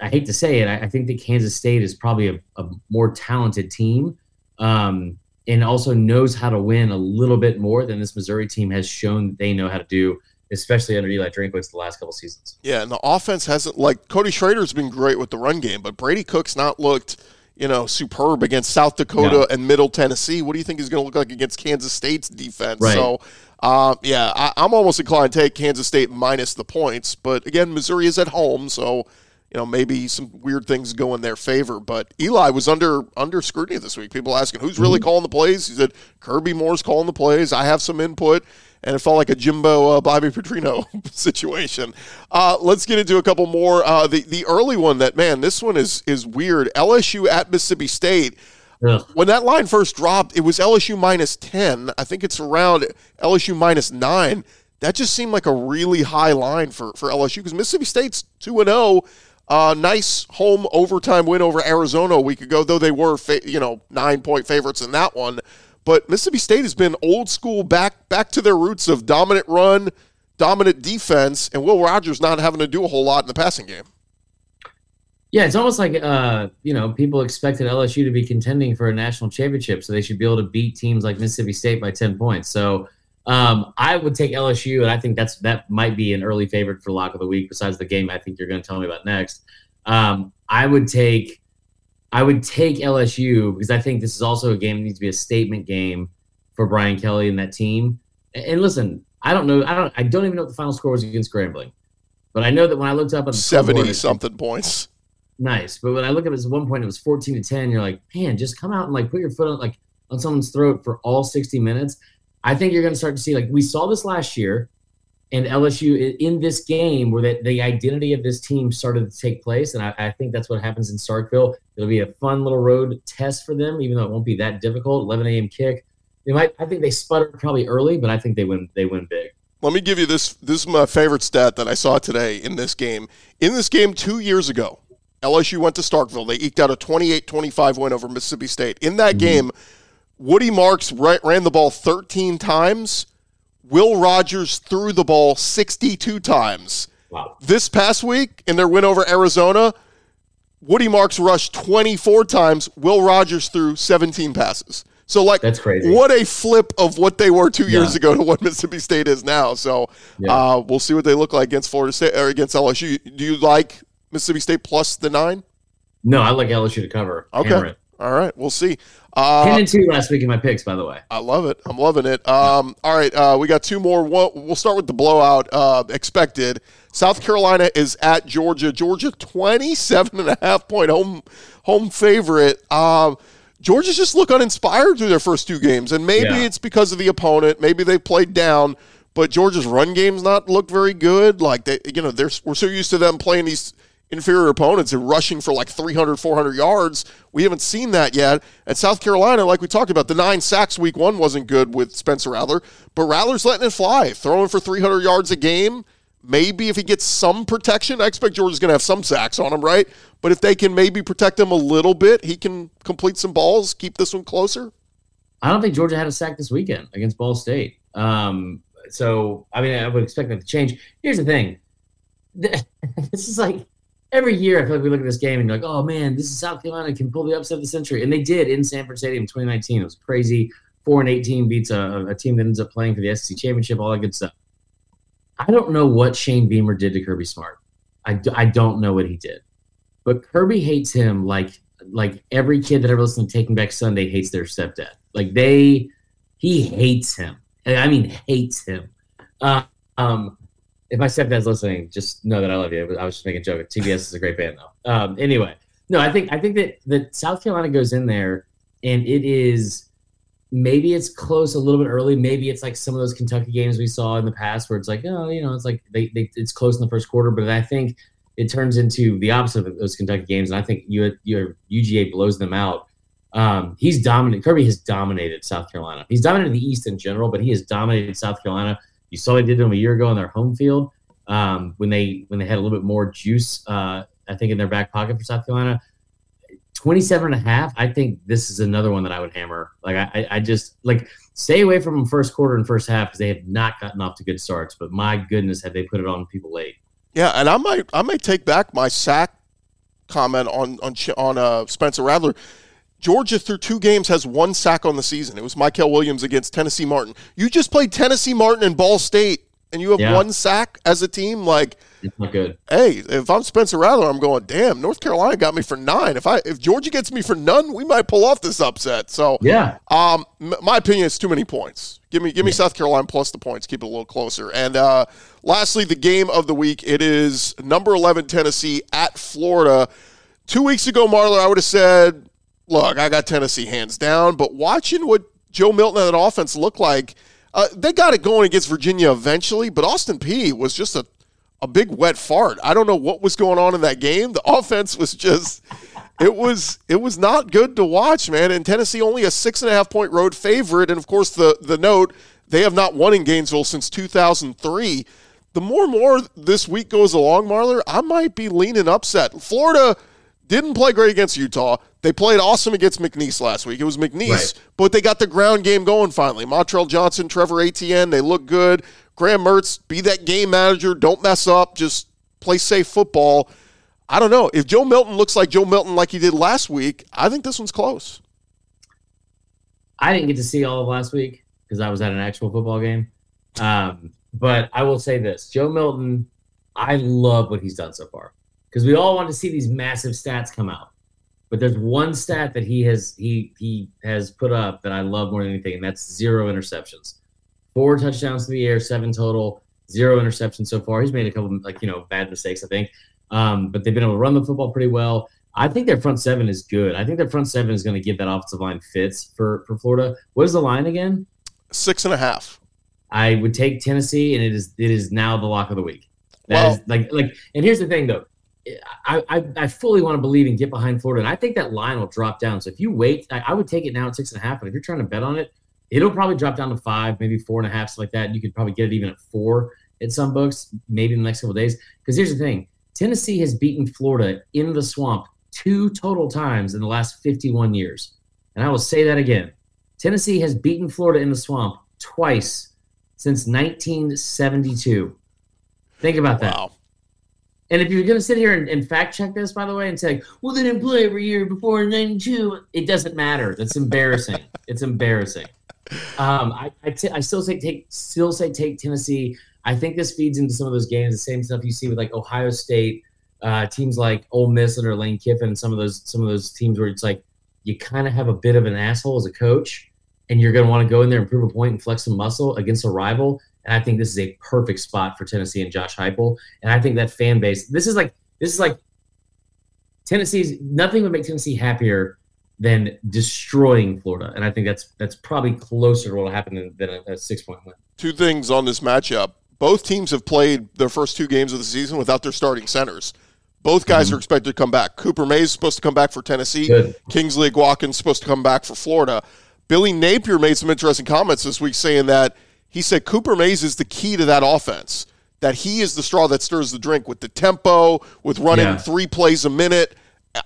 Speaker 3: I hate to say it, I, I think that Kansas State is probably a, a more talented team. Um, and also knows how to win a little bit more than this Missouri team has shown they know how to do especially under Eli Drinkwitz the last couple seasons.
Speaker 1: Yeah, and the offense hasn't like Cody Schrader's been great with the run game, but Brady Cook's not looked you know superb against South Dakota and Middle Tennessee. What do you think he's going to look like against Kansas State's defense?
Speaker 3: Right.
Speaker 1: So. Uh, yeah, I, I'm almost inclined to take Kansas State minus the points, but again, Missouri is at home, so you know maybe some weird things go in their favor. But Eli was under under scrutiny this week. People asking who's really mm-hmm. calling the plays. He said Kirby Moore's calling the plays. I have some input, and it felt like a Jimbo uh, Bobby Petrino situation. Uh, let's get into a couple more. Uh, the the early one that man, this one is is weird. LSU at Mississippi State. When that line first dropped, it was LSU minus 10. I think it's around LSU minus 9. That just seemed like a really high line for, for LSU because Mississippi State's 2 and 0 uh, nice home overtime win over Arizona a week ago, though they were, fa- you know, nine point favorites in that one. But Mississippi State has been old school, back back to their roots of dominant run, dominant defense, and Will Rogers not having to do a whole lot in the passing game.
Speaker 3: Yeah, it's almost like uh, you know people expected LSU to be contending for a national championship, so they should be able to beat teams like Mississippi State by ten points. So Um, I would take LSU, and I think that's that might be an early favorite for lock of the week. Besides the game, I think you're going to tell me about next. Um, I would take, I would take LSU because I think this is also a game that needs to be a statement game for Brian Kelly and that team. And, and listen, I don't know, I don't, I don't even know what the final score was against Grambling, but I know that when I looked up on
Speaker 1: seventy something points.
Speaker 3: Nice, but when I look at it, at one point it was fourteen to ten. You're like, man, just come out and like put your foot on like on someone's throat for all sixty minutes. I think you're going to start to see like we saw this last year, and LSU in this game where the, the identity of this team started to take place, and I, I, think that's what happens in Starkville. It'll be a fun little road test for them, even though it won't be that difficult. 11 a.m. kick. They might. I think they sputter probably early, but I think they win. They win big.
Speaker 1: Let me give you this. This is my favorite stat that I saw today in this game. In this game two years ago, LSU went to Starkville. They eked out a 28-25 win over Mississippi State. In that mm-hmm. game Woody Marks ran the ball 13 times. Will Rogers threw the ball 62 times.
Speaker 3: Wow.
Speaker 1: This past week in their win over Arizona, Woody Marks rushed 24 times. Will Rogers threw 17 passes. So like
Speaker 3: that's crazy.
Speaker 1: What a flip of what they were two years yeah. ago to what Mississippi State is now. So yeah. uh, we'll see what they look like against Florida State or against LSU. Do you like Mississippi State plus the nine?
Speaker 3: No, I like LSU to cover.
Speaker 1: Okay. All right, we'll see.
Speaker 3: Uh, Ten and two last week in my picks, by the way.
Speaker 1: I love it. I'm loving it. Um, all right, uh, we got two more. We'll start with the blowout uh, expected. South Carolina is at Georgia. Georgia 27 and a half point home home favorite. Um, Georgia's just look uninspired through their first two games, and maybe yeah. it's because of the opponent. Maybe they played down, but Georgia's run game's not looked very good. Like they, you know, they're we're so used to them playing these inferior opponents and rushing for like 300, 400 yards. We haven't seen that yet. At South Carolina, like we talked about, the nine sacks week one wasn't good with Spencer Rattler, but Rattler's letting it fly, throwing for 300 yards a game. Maybe if he gets some protection, I expect Georgia's going to have some sacks on him, right? But if they can maybe protect him a little bit, he can complete some balls, keep this one closer.
Speaker 3: I don't think Georgia had a sack this weekend against Ball State. Um, so, I mean, I would expect that to change. Here's the thing this is like every year I feel like we look at this game and you're like, oh man, this is South Carolina can pull the upset of the century, and they did in Sanford Stadium 2019. It was crazy. Four and 18 beats a, a team that ends up playing for the SEC championship, all that good stuff. I don't know what Shane Beamer did to Kirby Smart. I, I don't know what he did, but Kirby hates him like like every kid that ever listened to Taking Back Sunday hates their stepdad. Like they, he hates him. I mean, hates him. Uh, um, if my stepdad's listening, just know that I love you. I was just making a joke. TBS is a great band, though. Um, anyway, no, I think I think that that South Carolina goes in there, and it is maybe it's close a little bit early. Maybe it's like some of those Kentucky games we saw in the past, where it's like, oh, you know, it's like they, they it's close in the first quarter, but I think it turns into the opposite of those Kentucky games, and I think you your UGA blows them out. Um, he's dominant. Kirby has dominated South Carolina. He's dominated the East in general, but he has dominated South Carolina you saw they did them a year ago on their home field um, when they when they had a little bit more juice, uh, I think, in their back pocket for South Carolina. 27 and a half, I think this is another one that I would hammer. Like, I, I just, like, stay away from them first quarter and first half because they have not gotten off to good starts. But my goodness, have they put it on people late.
Speaker 1: Yeah, and I might, I might take back my sack comment on on on uh, Spencer Rattler. Georgia through two games has one sack on the season. It was Michael Williams against Tennessee Martin. You just played Tennessee Martin and Ball State, and you have yeah. one sack as a team. Like,
Speaker 3: it's not good.
Speaker 1: Hey, if I'm Spencer Rattler, I'm going. Damn, North Carolina got me for nine. If I if Georgia gets me for none, we might pull off this upset. So
Speaker 3: yeah,
Speaker 1: um, m- my opinion is too many points. Give me give me yeah. South Carolina plus the points. Keep it a little closer. And uh, lastly, the game of the week. It is number eleven Tennessee at Florida. Two weeks ago, Marler, I would have said look, I got Tennessee hands down, but watching what Joe Milton and that offense look like, uh, they got it going against Virginia eventually, but Austin Peay was just a, a big wet fart. I don't know what was going on in that game. The offense was just it was it was not good to watch, man. And Tennessee only a six and a half point road favorite, and of course the the note they have not won in Gainesville since 2003. The more and more this week goes along, Marler, I might be leaning upset. Florida didn't play great against Utah. They played awesome against McNeese last week. It was McNeese, right. but they got the ground game going finally. Montrell Johnson, Trevor Etienne, they look good. Graham Mertz, be that game manager. Don't mess up. Just play safe football. I don't know. If Joe Milton looks like Joe Milton like he did last week, I think this one's close.
Speaker 3: I didn't get to see all of last week. because I was at an actual football game. Um, but I will say this: Joe Milton, I love what he's done so far because we all want to see these massive stats come out. But there's one stat that he has he he has put up that I love more than anything, and that's zero interceptions. Four touchdowns to the air, seven total, zero interceptions so far. He's made a couple like you know bad mistakes, I think, um, but they've been able to run the football pretty well. I think their front seven is good. I think their front seven is going to give that offensive line fits for for Florida. What is the line again?
Speaker 1: Six and a half.
Speaker 3: I would take Tennessee, and it is it is now the lock of the week. That
Speaker 1: Well-
Speaker 3: is like like, and here's the thing though, I, I I fully want to believe and get behind Florida, and I think that line will drop down. So if you wait, I, I would take it now at six and a half. But if you're trying to bet on it, it'll probably drop down to five, maybe four and a half, something like that. You could probably get it even at four at some books, maybe in the next couple days. Because here's the thing: Tennessee has beaten Florida in the swamp two total times in the last 51 years, and I will say that again: Tennessee has beaten Florida in the swamp twice since 1972. Think about that. And if you're going to sit here and, and fact check this, by the way, and say, well, they didn't play every year before 92, it doesn't matter. That's embarrassing. it's embarrassing. Um, I, I, t- I still say take still say take Tennessee. I think this feeds into some of those games, the same stuff you see with like Ohio State, uh, teams like Ole Miss under Lane Kiffin, and some of those some of those teams where it's like you kind of have a bit of an asshole as a coach, and you're going to want to go in there and prove a point and flex some muscle against a rival. And I think this is a perfect spot for Tennessee and Josh Heupel. And I think that fan base, this is like this is like Tennessee's nothing would make Tennessee happier than destroying Florida. And I think that's that's probably closer to what will happen than, than a, a six point win.
Speaker 1: Two things on this matchup. Both teams have played their first two games of the season without their starting centers. Both guys
Speaker 3: Mhm.
Speaker 1: are expected to come back. Cooper Mays is supposed to come back for Tennessee.
Speaker 3: Good.
Speaker 1: Kingsley Eguakun's supposed to come back for Florida. Billy Napier made some interesting comments this week saying that he said Cooper Mays is the key to that offense. That he is the straw that stirs the drink with the tempo, with running
Speaker 3: Yeah.
Speaker 1: three plays a minute.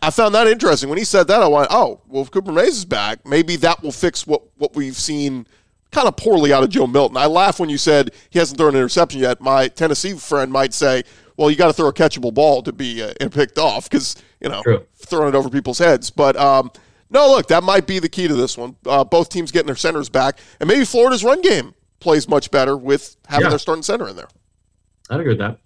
Speaker 1: I found that interesting. When he said that, I went, oh, well, if Cooper Mays is back, maybe that will fix what, what we've seen kind of poorly out of Joe Milton. I laugh when you said he hasn't thrown an interception yet. My Tennessee friend might say, well, you got to throw a catchable ball to be uh, picked off because, you know,
Speaker 3: True.
Speaker 1: throwing it over people's heads. But um, no, look, that might be the key to this one. Uh, both teams getting their centers back, and maybe Florida's run game plays much better with having
Speaker 3: Yeah.
Speaker 1: their starting center in there.
Speaker 3: I'd agree with that.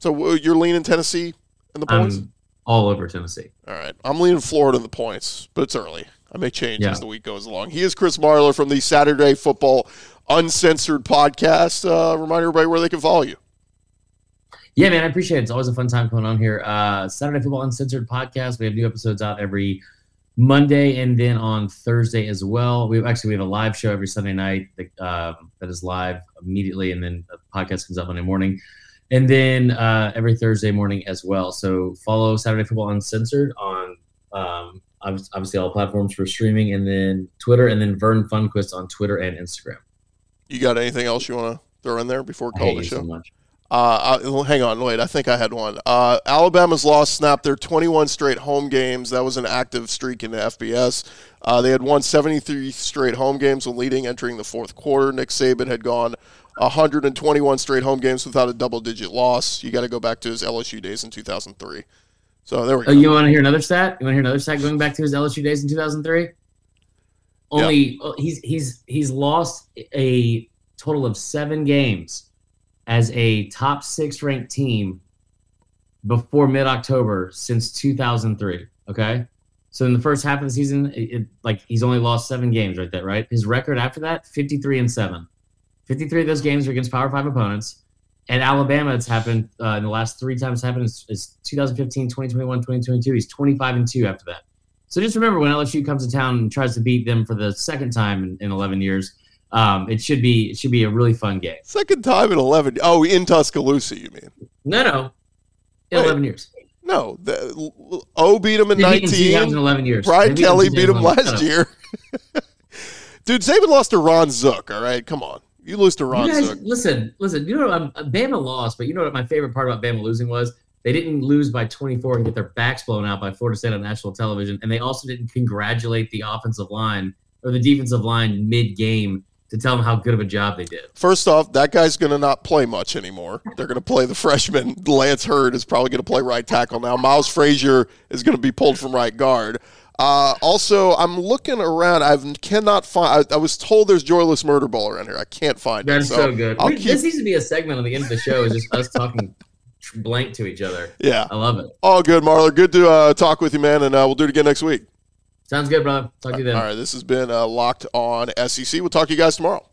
Speaker 1: So uh, you're leaning Tennessee in the points.
Speaker 3: I'm all over Tennessee.
Speaker 1: All right, I'm leaning Florida in the points, but it's early. I may change
Speaker 3: Yeah.
Speaker 1: as the week goes along. He is Chris Marler from the Saturday Football Uncensored podcast. Uh, remind everybody where they can follow you.
Speaker 3: Yeah, man, I appreciate it. It's always a fun time coming on here. Uh, Saturday Football Uncensored podcast. We have new episodes out every Monday and then on Thursday as well. We actually we have a live show every Sunday night that, um, that is live immediately, and then the podcast comes out Monday morning, and then uh, every Thursday morning as well. So follow Saturday Football Uncensored on um, obviously all platforms for streaming, and then Twitter, and then Vern Funquist on Twitter and Instagram.
Speaker 1: You got anything else you want to throw in there before we
Speaker 3: I
Speaker 1: call the show?
Speaker 3: so much.
Speaker 1: Uh, uh, hang on, wait. I think I had one. Uh, Alabama's loss snapped their 21 straight home games. That was an active streak in the FBS. Uh, they had won 73 straight home games when leading entering the fourth quarter. Nick Saban had gone 121 straight home games without a double-digit loss. You got to go back to his LSU days in 2003. So there we go.
Speaker 3: Oh, you want to hear another stat? You want to hear another stat going back to his LSU days in 2003? Only oh, he's he's he's lost a total of seven games as a top six ranked team before mid October since 2003. Okay, so in the first half of the season, it, it- like he's only lost seven games right there. Right, his record after that 53 and seven. 53 of those games are against Power Five opponents. At Alabama, it's happened uh, in the last three times it's happened is, is 2015, 2021, 2022. He's 25 and 2 after that. So just remember when LSU comes to town and tries to beat them for the second time in, in 11 years, um, it should be it should be a really fun game.
Speaker 1: Second time in 11. Oh, in Tuscaloosa, you mean?
Speaker 3: No, no,
Speaker 1: Wait.
Speaker 3: 11 years.
Speaker 1: No. The, O beat him in
Speaker 3: They beat them
Speaker 1: 19.
Speaker 3: times in 11 years.
Speaker 1: Brian
Speaker 3: They them
Speaker 1: Kelly beat him last year. Dude, Saban lost to Ron Zook, all right? Come on. You lose to Ron
Speaker 3: You guys,
Speaker 1: Zook.
Speaker 3: listen, listen. You know what? I'm, Bama lost, but you know what? My favorite part about Bama losing was they didn't lose by 24 and get their backs blown out by Florida State on national television, and they also didn't congratulate the offensive line or the defensive line mid-game to tell them how good of a job they did.
Speaker 1: First off, that guy's going to not play much anymore. They're going to play the freshman. Lance Heard is probably going to play right tackle now. Miles Frazier is going to be pulled from right guard. Uh, also, I'm looking around. I cannot find. I, I, was told there's Joyless Murder Ball around here. I can't find
Speaker 3: That's
Speaker 1: it.
Speaker 3: That's so, so good. Keep... This needs to be a segment on the end of the show. Is just us talking blank to each other.
Speaker 1: Yeah,
Speaker 3: I love it.
Speaker 1: All good, Marler. Good to uh, talk with you, man, and uh, we'll do it again next week.
Speaker 3: Sounds good, brother. Talk to you then.
Speaker 1: All right, this has been uh, Locked On SEC. We'll talk to you guys tomorrow.